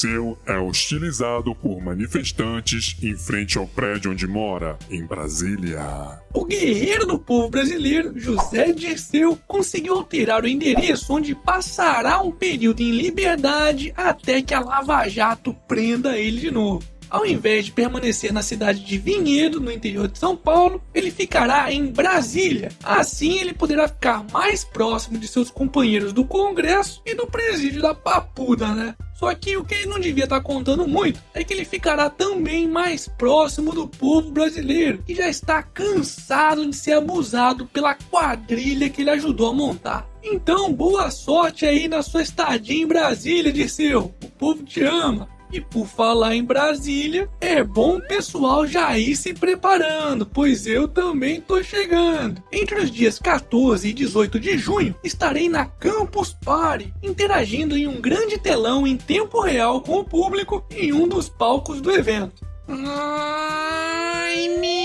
Dirceu é hostilizado por manifestantes em frente ao prédio onde mora, em Brasília. O guerreiro do povo brasileiro, José Dirceu, conseguiu alterar o endereço onde passará um período em liberdade até que a Lava Jato prenda ele de novo. Ao invés de permanecer na cidade de Vinhedo, no interior de São Paulo, ele ficará em Brasília. Assim, ele poderá ficar mais próximo de seus companheiros do Congresso e do presídio da Papuda, né? Só que o que ele não devia estar contando muito é que ele ficará também mais próximo do povo brasileiro, que já está cansado de ser abusado pela quadrilha que ele ajudou a montar. Então, boa sorte aí na sua estadia em Brasília, Dirceu. O povo te ama. E por falar em Brasília, é bom o pessoal já ir se preparando, pois eu também tô chegando. Entre os dias 14 e 18 de junho, estarei na Campus Party, interagindo em um grande telão em tempo real com o público em um dos palcos do evento. Ai, meu!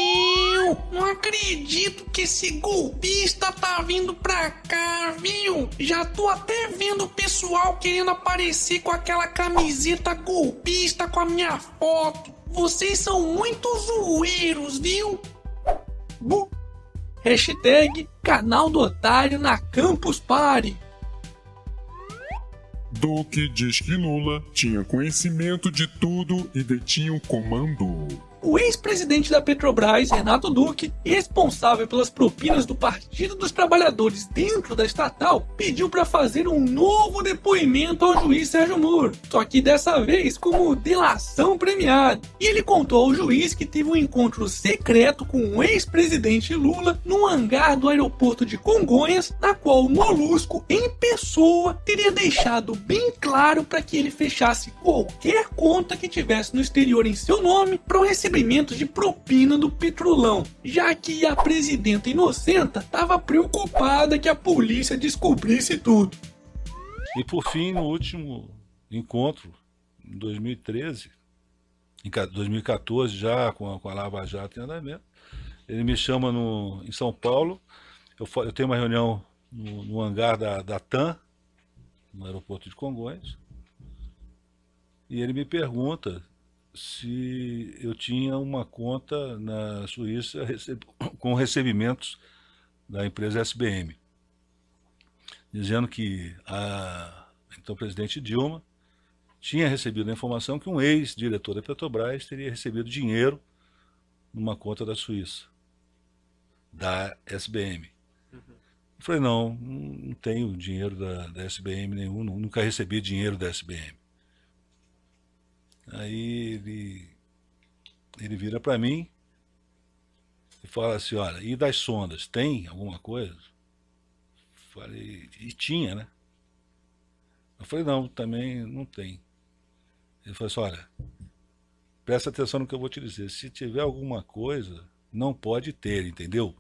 Não acredito que esse golpista tá vindo pra cá, viu? Já tô até vendo o pessoal querendo aparecer com aquela camiseta golpista com a minha foto. Vocês são muito zoeiros, viu? Bu. Hashtag canal do otário na Campus Party. Duque diz que Lula tinha conhecimento de tudo e detinha o comando. O ex-presidente da Petrobras, Renato Duque, responsável pelas propinas do Partido dos Trabalhadores dentro da estatal, pediu para fazer um novo depoimento ao juiz Sérgio Moro, só que dessa vez como delação premiada. E ele contou ao juiz que teve um encontro secreto com o ex-presidente Lula no hangar do aeroporto de Congonhas, na qual o Molusco, em pessoa, teria deixado bem claro para que ele fechasse qualquer conta que tivesse no exterior em seu nome para o recebimento de propina do petrolão, já que a presidenta inocenta estava preocupada que a polícia descobrisse tudo. E por fim, no último encontro, em 2013, em 2014, já com a, com a Lava Jato em andamento, ele me chama no, em São Paulo, eu, eu tenho uma reunião no, no hangar da, da TAM, no aeroporto de Congonhas, e ele me pergunta se eu tinha uma conta na Suíça com recebimentos da empresa SBM, dizendo que a então presidente Dilma tinha recebido a informação que um ex-diretor da Petrobras teria recebido dinheiro numa conta da Suíça, da SBM. Eu falei, não, não tenho dinheiro da, da SBM nenhum, nunca recebi dinheiro da SBM. Aí ele, ele vira para mim e fala assim, olha, e das sondas, tem alguma coisa? Falei, e tinha, né? Eu falei, não, também não tem. Ele falou assim, olha, presta atenção no que eu vou te dizer. Se tiver alguma coisa, não pode ter, entendeu?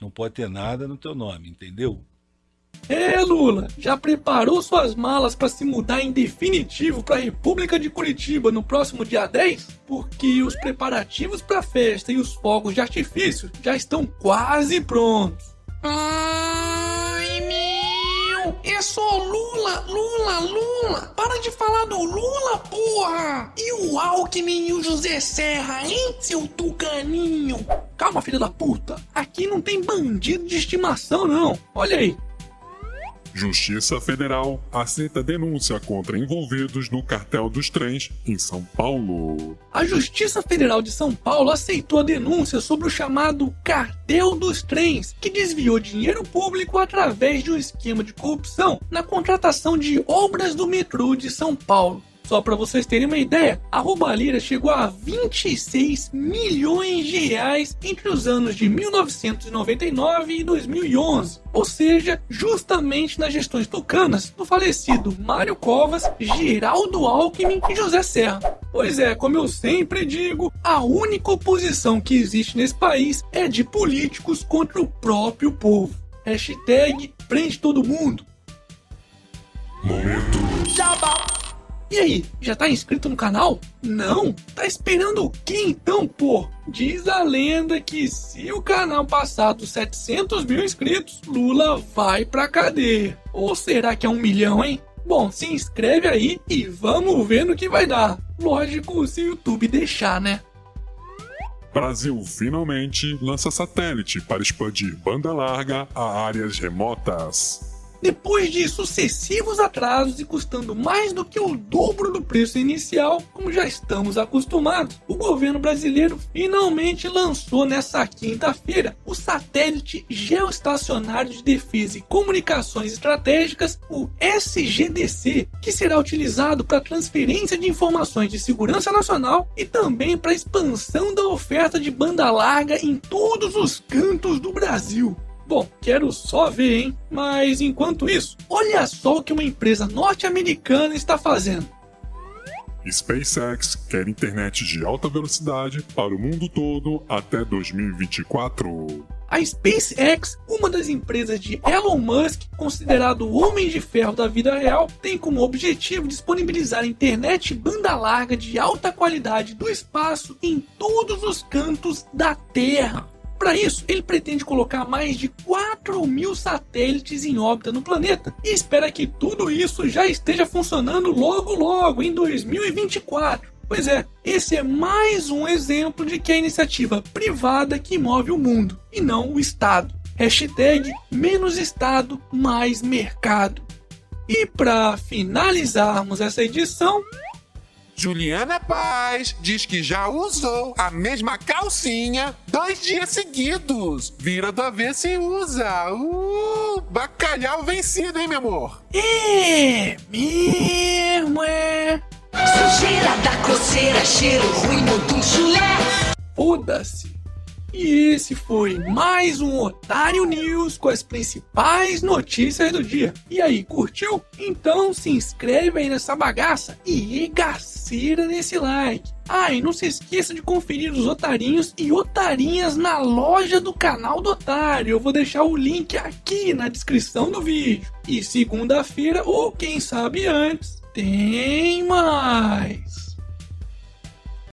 Não pode ter nada no teu nome, entendeu? É, Lula, já preparou suas malas para se mudar em definitivo para a República de Curitiba no próximo dia 10? Porque os preparativos para a festa e os fogos de artifício já estão quase prontos. Ai, meu! É só Lula, Lula, Lula! Para de falar do Lula, porra! E o Alckmin e o José Serra, hein, seu tucaninho? Calma, filha da puta! Aqui não tem bandido de estimação, não. Olha aí, Justiça Federal aceita denúncia contra envolvidos no cartel dos trens em São Paulo. A Justiça Federal de São Paulo aceitou a denúncia sobre o chamado cartel dos trens, que desviou dinheiro público através de um esquema de corrupção na contratação de obras do metrô de São Paulo. Só para vocês terem uma ideia, a roubalheira chegou a 26 milhões de reais entre os anos de 1999 e 2011, ou seja, justamente nas gestões tucanas do falecido Mário Covas, Geraldo Alckmin e José Serra. Pois é, como eu sempre digo, a única oposição que existe nesse país é de políticos contra o próprio povo. Hashtag prende todo mundo. Momento. Jabá. E aí, já tá inscrito no canal? Não? Tá esperando o que então, pô? Diz a lenda que se o canal passar dos 700 mil inscritos, Lula vai pra cadeia. Ou será que é um milhão, hein? Bom, se inscreve aí e vamos ver no que vai dar. Lógico, se o YouTube deixar, né? Brasil finalmente lança satélite para expandir banda larga a áreas remotas. Depois de sucessivos atrasos e custando mais do que o dobro do preço inicial, como já estamos acostumados, o governo brasileiro finalmente lançou nessa quinta-feira o satélite geoestacionário de defesa e comunicações estratégicas, o SGDC, que será utilizado para transferência de informações de segurança nacional e também para expansão da oferta de banda larga em todos os cantos do Brasil. Bom, quero só ver, hein? Mas enquanto isso, olha só o que uma empresa norte-americana está fazendo. SpaceX quer internet de alta velocidade para o mundo todo até 2024. A SpaceX, uma das empresas de Elon Musk, considerado o homem de ferro da vida real, tem como objetivo disponibilizar internet banda larga de alta qualidade do espaço em todos os cantos da Terra. Para isso, ele pretende colocar mais de 4 mil satélites em órbita no planeta e espera que tudo isso já esteja funcionando logo logo, em 2024. Pois é, esse é mais um exemplo de que é a iniciativa privada que move o mundo e não o Estado. Hashtag menos Estado, mais mercado. E para finalizarmos essa edição, Juliana Paz diz que já usou a mesma calcinha dois dias seguidos. Vira do avesso e usa. Uh, bacalhau vencido, hein, meu amor? É, mesmo é. Sujeira da coceira, cheiro ruim do chulé. Foda-se. E esse foi mais um Otário News com as principais notícias do dia. E aí, curtiu? Então se inscreve aí nessa bagaça e regaceira nesse like. Ah, e não se esqueça de conferir os otarinhos e otarinhas na loja do canal do Otário. Eu vou deixar o link aqui na descrição do vídeo. E segunda-feira, ou quem sabe antes, tem mais.